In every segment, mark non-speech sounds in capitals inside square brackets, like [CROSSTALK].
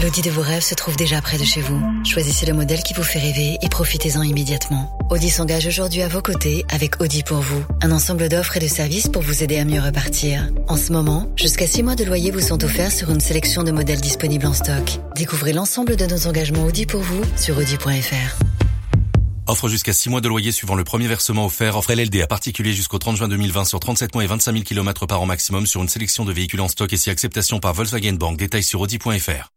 L'Audi de vos rêves se trouve déjà près de chez vous. Choisissez le modèle qui vous fait rêver et profitez-en immédiatement. Audi s'engage aujourd'hui à vos côtés avec Audi pour vous, un ensemble d'offres et de services pour vous aider à mieux repartir. En ce moment, jusqu'à 6 mois de loyer vous sont offerts sur une sélection de modèles disponibles en stock. Découvrez l'ensemble de nos engagements Audi pour vous sur audi.fr. Offre jusqu'à 6 mois de loyer suivant le premier versement offert. Offre LLD à particulier jusqu'au 30 juin 2020 sur 37 mois et 25 000 km par an maximum sur une sélection de véhicules en stock et si acceptation par Volkswagen Bank. Détails sur audi.fr.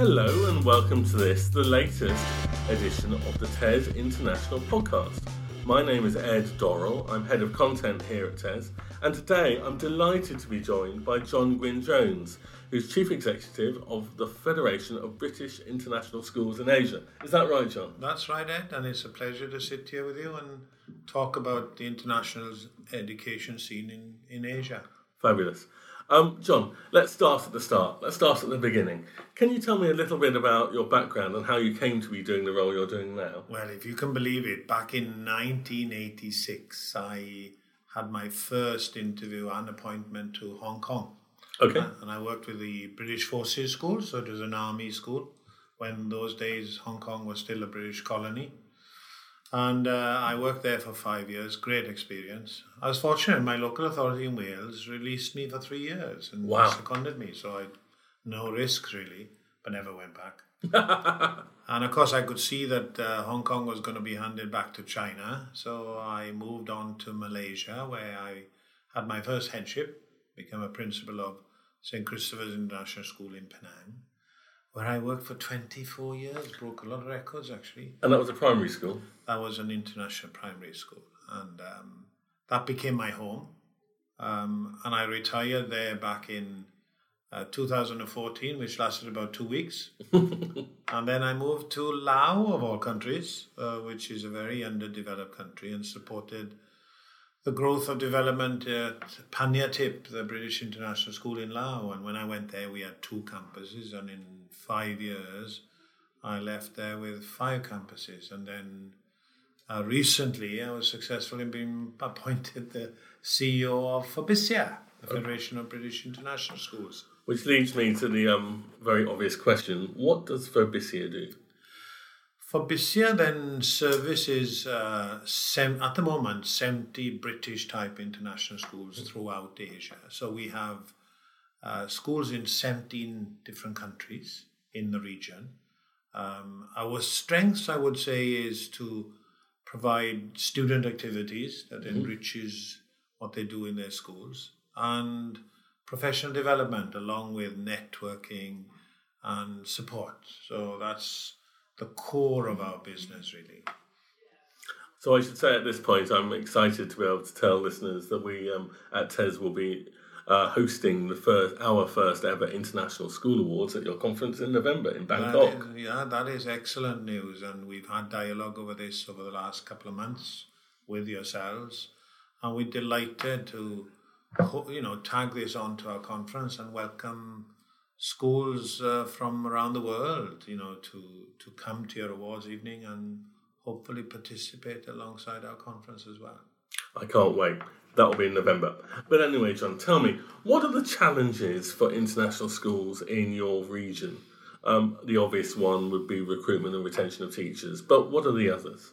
Hello and welcome to this, the latest edition of the TES International Podcast. My name is Ed Dorrell, I'm head of content here at TES, and today I'm delighted to be joined by John Gwyn Jones, who's Chief Executive of the Federation of British International Schools in Asia. Is that right, John? That's right, Ed, and it's a pleasure to sit here with you and talk about the international education scene in, in Asia. Fabulous. Um, John, let's start at the start. Let's start at the beginning. Can you tell me a little bit about your background and how you came to be doing the role you're doing now? Well, if you can believe it, back in 1986, I had my first interview and appointment to Hong Kong. Okay. Uh, and I worked with the British Forces School, so it was an army school. When those days Hong Kong was still a British colony. And uh, I worked there for five years, great experience. I was fortunate, my local authority in Wales released me for three years and Wow. seconded me, so I no risks really, but never went back. [LAUGHS] and of course, I could see that uh, Hong Kong was going to be handed back to China, so I moved on to Malaysia, where I had my first headship, became a principal of St. Christopher's International School in Penang, where I worked for 24 years, broke a lot of records actually. And that was a primary school. That was an international primary school, and um, that became my home. Um, and I retired there back in uh, 2014, which lasted about two weeks. [LAUGHS] and then I moved to Laos, of all countries, uh, which is a very underdeveloped country, and supported the growth of development at Panyathip, the British International School in Laos. And when I went there, we had two campuses, and in five years, I left there with five campuses. And then uh, recently, I was successful in being [LAUGHS] appointed the CEO of FOBISIA, the Federation of British International Schools. Which leads me to the um, very obvious question what does FOBISIA do? FOBISIA then services uh, sem- at the moment 70 British type international schools throughout Asia. So we have uh, schools in 17 different countries in the region. Um, our strengths, I would say, is to provide student activities that enriches what they do in their schools and professional development along with networking and support. So that's the core of our business, really. So I should say at this point, I'm excited to be able to tell listeners that we um, at TES will be uh, hosting the first, our first ever International School Awards at your conference in November in Bangkok. is- yeah, that is excellent news, and we've had dialogue over this over the last couple of months with yourselves, and we're delighted to, you know, tag this onto our conference and welcome schools uh, from around the world, you know, to to come to your awards evening and hopefully participate alongside our conference as well. I can't wait. That'll be in November. But anyway, John, tell me, what are the challenges for international schools in your region? Um, the obvious one would be recruitment and retention of teachers, but what are the others?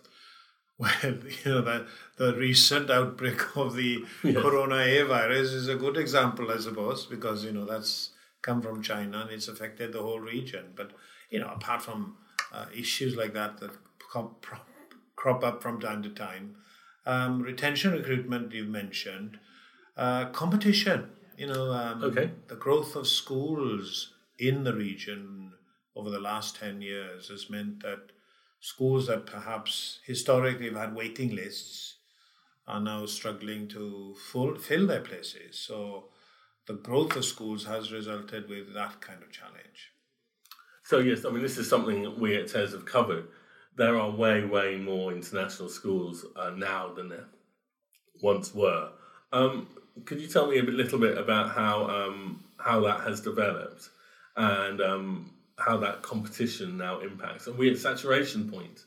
Well, [LAUGHS] you know, the, the recent outbreak of the [LAUGHS] Yes. coronavirus is a good example, I suppose, because, you know, that's come from China and it's affected the whole region. But, you know, apart from uh, issues like that that crop, crop up from time to time, um, retention recruitment you've mentioned, uh, competition, you know, um, Okay. the growth of schools in the region over the last 10 years has meant that schools that perhaps historically have had waiting lists are now struggling to full, fill their places. So the growth of schools has resulted with that kind of challenge. So, yes, I mean, this is something that we at TES have covered. There are way, way more international schools uh, now than there once were. Um, could you tell me a bit, little bit about how um, how that has developed and um, how that competition now impacts? Are we at saturation point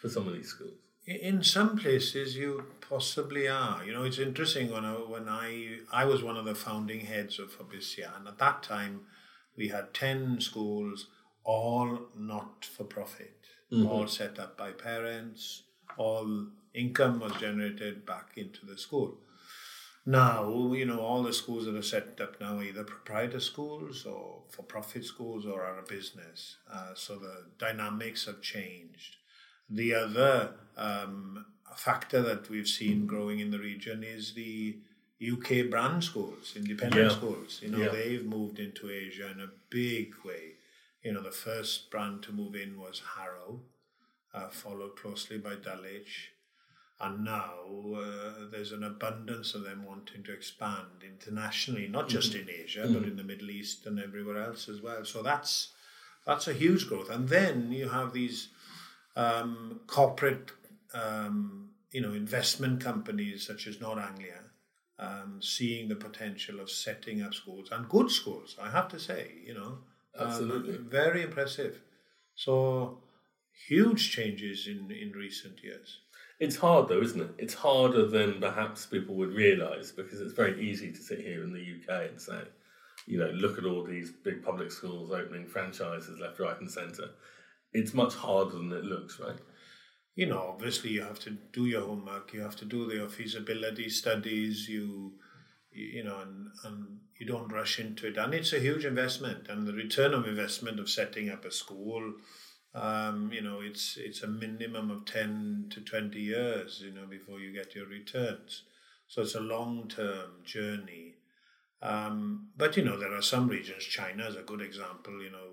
for some of these schools? In some places you possibly are. You know, it's interesting when I, when I I was one of the founding heads of FOBISIA, and at that time we had ten schools, all not for profit, mm-hmm. all set up by parents, all income was generated back into the school. Now, you know, all the schools that are set up now are either proprietor schools or for profit schools or are a business. Uh, so the dynamics have changed. The other um, factor that we've seen growing in the region is the UK brand schools, independent yeah. schools. You know, yeah. they've moved into Asia in a big way. You know, the first brand to move in was Harrow, uh, followed closely by Dulwich. And now uh, there's an abundance of them wanting to expand internationally, not just mm-hmm. in Asia, mm-hmm. but in the Middle East and everywhere else as well. So that's that's a huge growth. And then you have these um, corporate, um, you know, investment companies such as Nord Anglia, um, seeing the potential of setting up schools and good schools. I have to say, you know, um, absolutely very impressive. So huge changes in in recent years. It's hard though, isn't it? It's harder than perhaps people would realise because it's very easy to sit here in the UK and say, you know, look at all these big public schools opening franchises left, right, and centre it's much harder than it looks, right? You know, obviously you have to do your homework, you have to do your feasibility studies, you you know, and, and you don't rush into it. And it's a huge investment, and the return of investment of setting up a school, um, you know, it's it's a minimum of ten to twenty years, you know, before you get your returns. So it's a long term journey. Um, but you know, there are some regions. China is a good example. You know,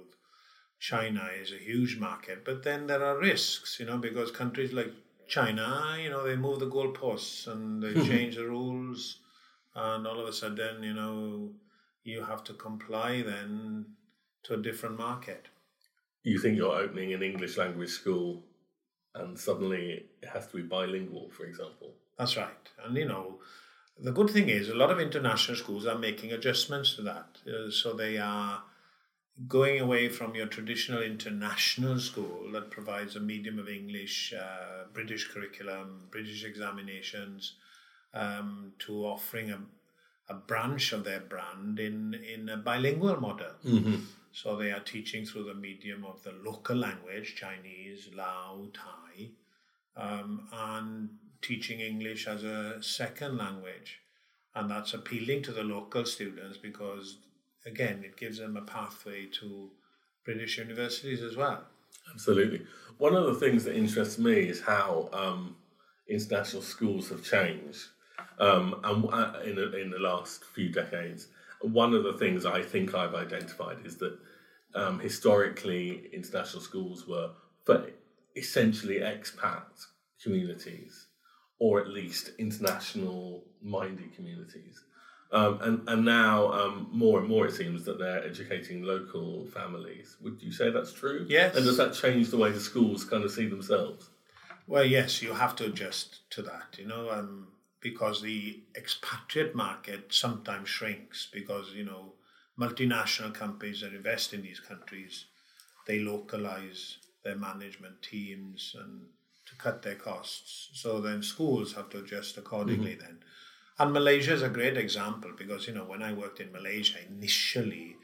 China is a huge market, but then there are risks, you know, because countries like China, you know, they move the goalposts and they change the rules, and all of a sudden, you know, you have to comply then to a different market. You think you're opening an English language school, and suddenly it has to be bilingual, for example. That's right, and you know. The good thing is, a lot of international schools are making adjustments to that. Uh, so they are going away from your traditional international school that provides a medium of English, uh, British curriculum, British examinations, um, to offering a, a branch of their brand in, in a bilingual model. Mm-hmm. So they are teaching through the medium of the local language, Chinese, Lao, Thai, um, and teaching English as a second language. And that's appealing to the local students because again, it gives them a pathway to British universities as well. Absolutely. One of the things that interests me is how um, international schools have changed um, and uh, in, in the last few decades. One of the things I think I've identified is that um, historically international schools were for essentially expat communities or at least international minded communities. Um, and and now um, more and more it seems that they're educating local families. Would you say that's true? Yes. And does that change the way the schools kind of see themselves? Well, yes, you have to adjust to that. You know, um, because the expatriate market sometimes shrinks because you know multinational companies that invest in these countries they localize their management teams and to cut their costs. So then schools have to adjust accordingly. Mm-hmm. Then and Malaysia is a great example because, you know, when I worked in Malaysia, initially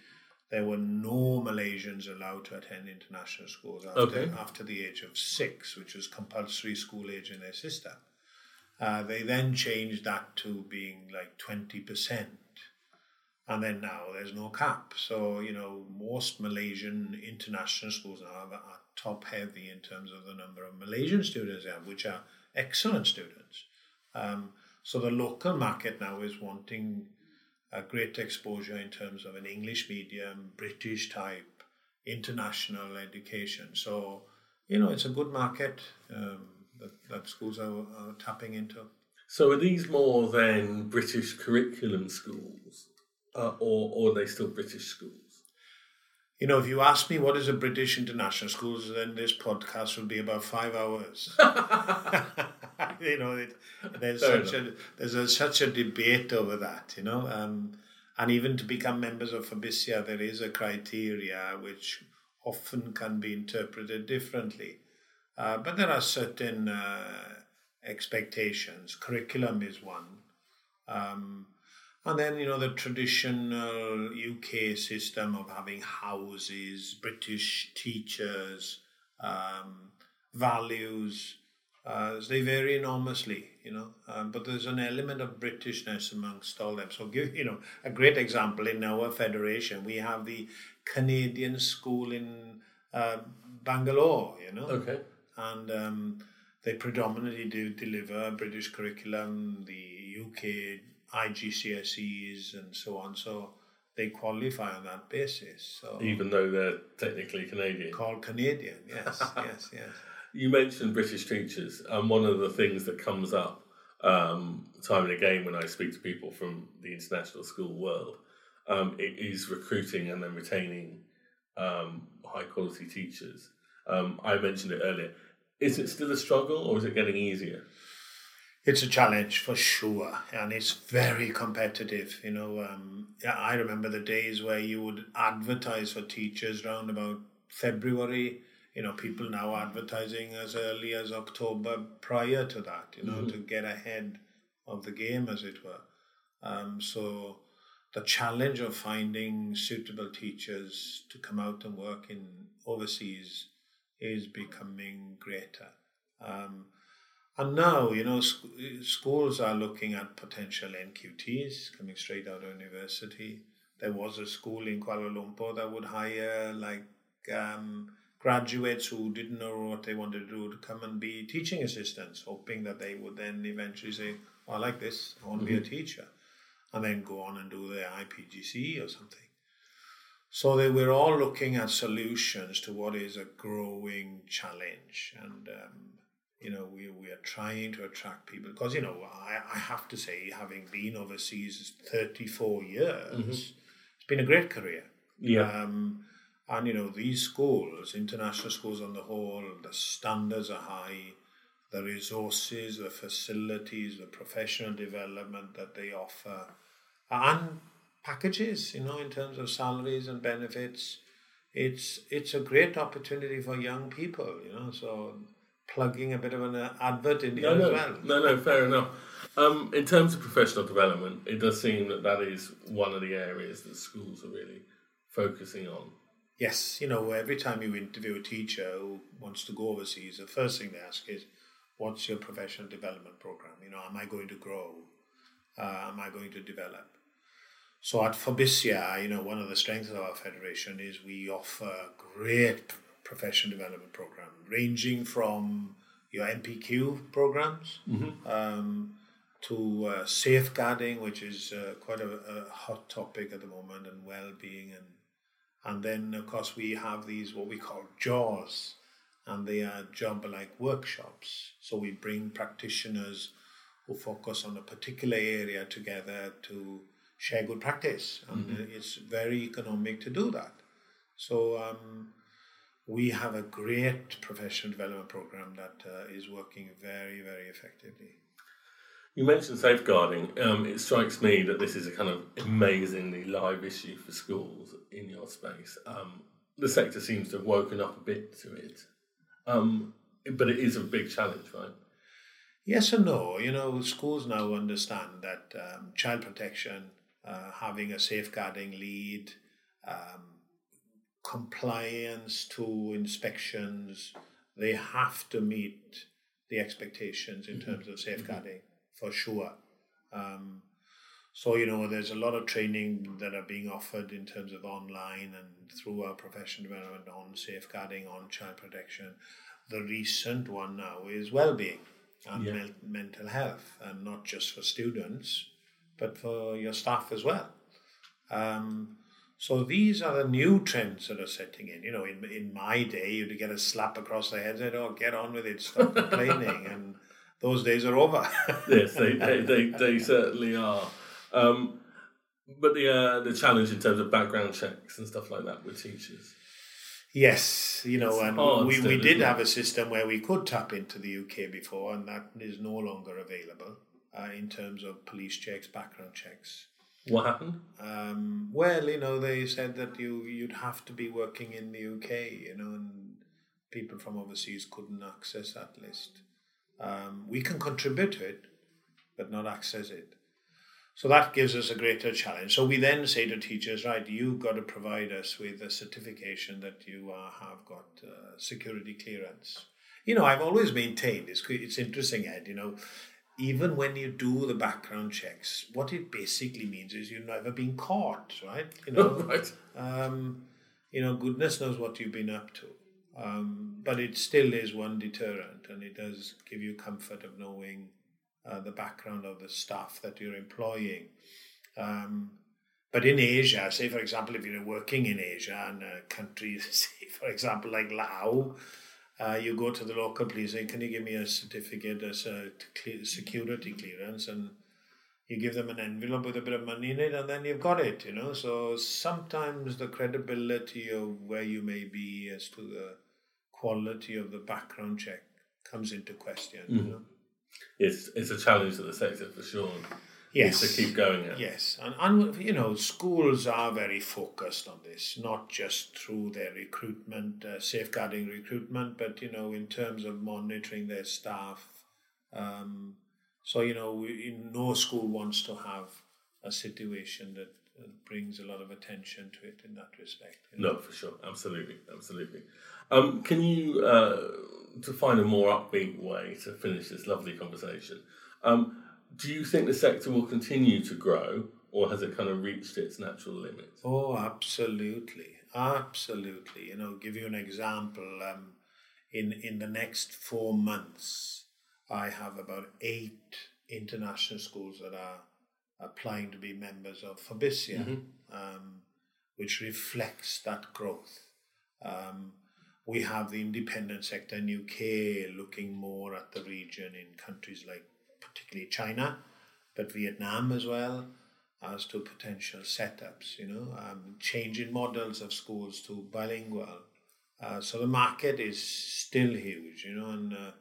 there were no Malaysians allowed to attend international schools after, okay. after the age of six, which was compulsory school age in their system. Uh, they then changed that to being like 20%. And then now there's no cap. So, you know, most Malaysian international schools now are top heavy in terms of the number of Malaysian students they have, which are excellent students. Um, so the local market now is wanting a great exposure in terms of an English medium, British type, international education. So, you know, it's a good market um, that, that schools are, are tapping into. So are these more than British curriculum schools uh, or, or are they still British schools? You know, if you ask me what is a British international schools, then this podcast will be about five hours. [LAUGHS] [LAUGHS] you know, it, there's Fair such enough. a there's a, such a debate over that. You know, um, and even to become members of FOBISIA, there is a criteria which often can be interpreted differently. Uh, but there are certain uh, expectations. Curriculum is one. Um, and then, you know, the traditional UK system of having houses, British teachers, um, values, uh, they vary enormously, you know. Um, but there's an element of Britishness amongst all them. So, give you know a great example in our federation, we have the Canadian school in uh, Bangalore, you know. Okay. And um, they predominantly do deliver British curriculum, the UK IGCSEs, and so on. So they qualify on that basis. So Even though they're technically Canadian. called Canadian, yes, [LAUGHS] yes, yes. You mentioned British teachers, and one of the things that comes up um, time and again when I speak to people from the international school world um, it is recruiting and then retaining um, high quality teachers. Um, I mentioned it earlier. Is it still a struggle, or is it getting easier? It's a challenge for sure, and it's very competitive. You know, um, yeah, I remember the days where you would advertise for teachers around about February. You know, people now advertising as early as October prior to that. You know, to get ahead of the game, as it were. Um, so the challenge of finding suitable teachers to come out and work in overseas is becoming greater. Um, and now, you know, sc- schools are looking at potential NQTs coming straight out of university. There was a school in Kuala Lumpur that would hire like um, graduates who didn't know what they wanted to do to come and be teaching assistants, hoping that they would then eventually say, oh, I like this, I want to be a teacher, and then go on and do their IPGC or something. So they, we're all looking at solutions to what is a growing challenge, and um, you know we we are trying to attract people because you know I, I have to say having been overseas thirty four years, it's been a great career. Yeah. Um, and you know these schools, international schools on the whole, the standards are high. The resources, the facilities, the professional development that they offer, and packages, you know, in terms of salaries and benefits, it's it's a great opportunity for young people, you know. So plugging a bit of an advert in here No, no, as well. no, no, fair enough. Um, in terms of professional development, it does seem that that is one of the areas that schools are really focusing on. Yes, you know, every time you interview a teacher who wants to go overseas, the first thing they ask is, "What's your professional development program? You know, am I going to grow? Uh, am I going to develop?" So at FOBISIA, you know, one of the strengths of our federation is we offer great professional development program, ranging from your NPQ programs um, to uh, safeguarding, which is uh, quite a, a hot topic at the moment, and well-being and and then, of course, we have these what we call JAWS, and they are job like workshops. So we bring practitioners who focus on a particular area together to share good practice. And uh, it's very economic to do that. So um, we have a great professional development program that uh, is working very, very effectively. You mentioned safeguarding. Um, it strikes me that this is a kind of amazingly live issue for schools in your space. Um, the sector seems to have woken up a bit to it, um, but it is a big challenge, right? Yes and no. You know, schools now understand that um, child protection, uh, having a safeguarding lead, um, compliance to inspections, they have to meet the expectations in terms of safeguarding for sure. Um, so, you know, there's a lot of training that are being offered in terms of online and through our professional development on safeguarding, on child protection. The recent one now is well-being and Yeah. men- mental health, and not just for students, but for your staff as well. Um, so these are the new trends that are setting in. You know, in in my day, you'd get a slap across the head, and said, "Oh, get on with it, stop complaining," [LAUGHS] and those days are over. [LAUGHS] yes, they, they, they, they certainly are. Um, but the uh, the challenge in terms of background checks and stuff like that with teachers. Yes, you know, It's and we, still, we did have a system where we could tap into the UK before, and that is no longer available uh, in terms of police checks, background checks. What happened? Um, well, you know, they said that you you'd have to be working in the UK, you know, and people from overseas couldn't access that list. Um, we can contribute to it, but not access it. So that gives us a greater challenge. So we then say to teachers, right, you've got to provide us with a certification that you uh, have got uh, security clearance. You know, I've always maintained, it's, it's interesting, Ed, you know, even when you do the background checks, what it basically means is you've never been caught, right? You know, [LAUGHS] right. Um, you know, goodness knows what you've been up to. Um, but it still is one deterrent, and it does give you comfort of knowing uh, the background of the staff that you're employing. Um, but in Asia, say for example, if you're working in Asia and a country, [LAUGHS] say for example like Laos, uh, you go to the local police and can you give me a certificate as a security clearance and you give them an envelope with a bit of money in it and then you've got it you know so sometimes the credibility of where you may be as to the quality of the background check comes into question mm. you know? It's it's a challenge to the sector for sure. Yes to keep going at. yes. And, and you know schools are very focused on this not just through their recruitment uh, safeguarding recruitment but you know in terms of monitoring their staff. Um, so you know we, no school wants to have a situation that brings a lot of attention to it in that respect. You know? No, for sure, absolutely, absolutely. Um, can you, uh, to find a more upbeat way to finish this lovely conversation, um, do you think the sector will continue to grow or has it kind of reached its natural limit? Oh, absolutely. Absolutely. You know, give you an example. Um, in, in the next four months, I have about eight international schools that are applying to be members of FOBISIA, mm-hmm. um, which reflects that growth. Um, we have the independent sector in UK looking more at the region in countries like particularly China, but Vietnam as well, as to potential setups, you know, um, changing models of schools to bilingual. Uh, so the market is still huge, you know, and uh,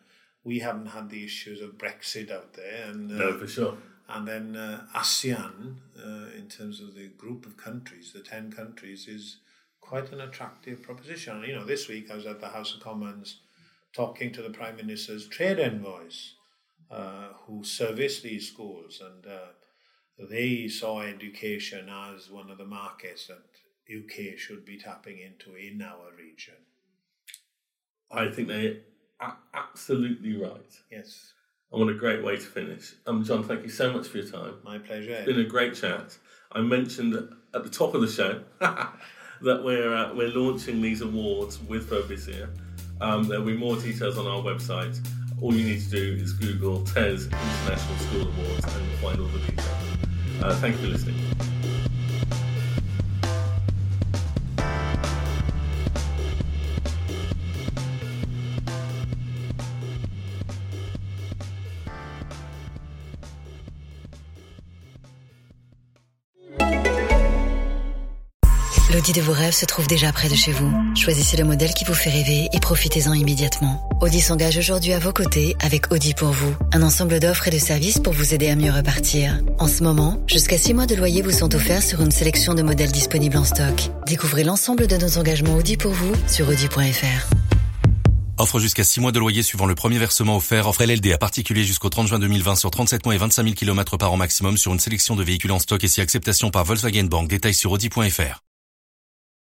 we haven't had the issues of Brexit out there. And, uh, no, for sure. And then uh, ASEAN, uh, in terms of the group of countries, the 10 countries, is quite an attractive proposition. You know, this week I was at the House of Commons talking to the Prime Minister's trade envoys uh, who service these schools, and uh, they saw education as one of the markets that UK should be tapping into in our region. I think they are absolutely right. Yes. And what a great way to finish. Um, John, thank you so much for your time. My pleasure. It's been a great chat. I mentioned at the top of the show [LAUGHS] that we're uh, we're launching these awards with FOBISIA. Um, there'll be more details on our website all you need to do is Google TES International School Awards and you'll find all the details. Uh, thank you for listening. L'audi de vos rêves se trouve déjà près de chez vous. Choisissez le modèle qui vous fait rêver et profitez-en immédiatement. Audi s'engage aujourd'hui à vos côtés avec Audi pour vous, un ensemble d'offres et de services pour vous aider à mieux repartir. En ce moment, jusqu'à 6 mois de loyer vous sont offerts sur une sélection de modèles disponibles en stock. Découvrez l'ensemble de nos engagements Audi pour vous sur audi.fr. Offre jusqu'à 6 mois de loyer suivant le premier versement offert. Offre LLD à particulier jusqu'au 30 juin 2020 sur 37 mois et 25 000 km par an maximum sur une sélection de véhicules en stock et si acceptation par Volkswagen Bank. Détails sur audi.fr.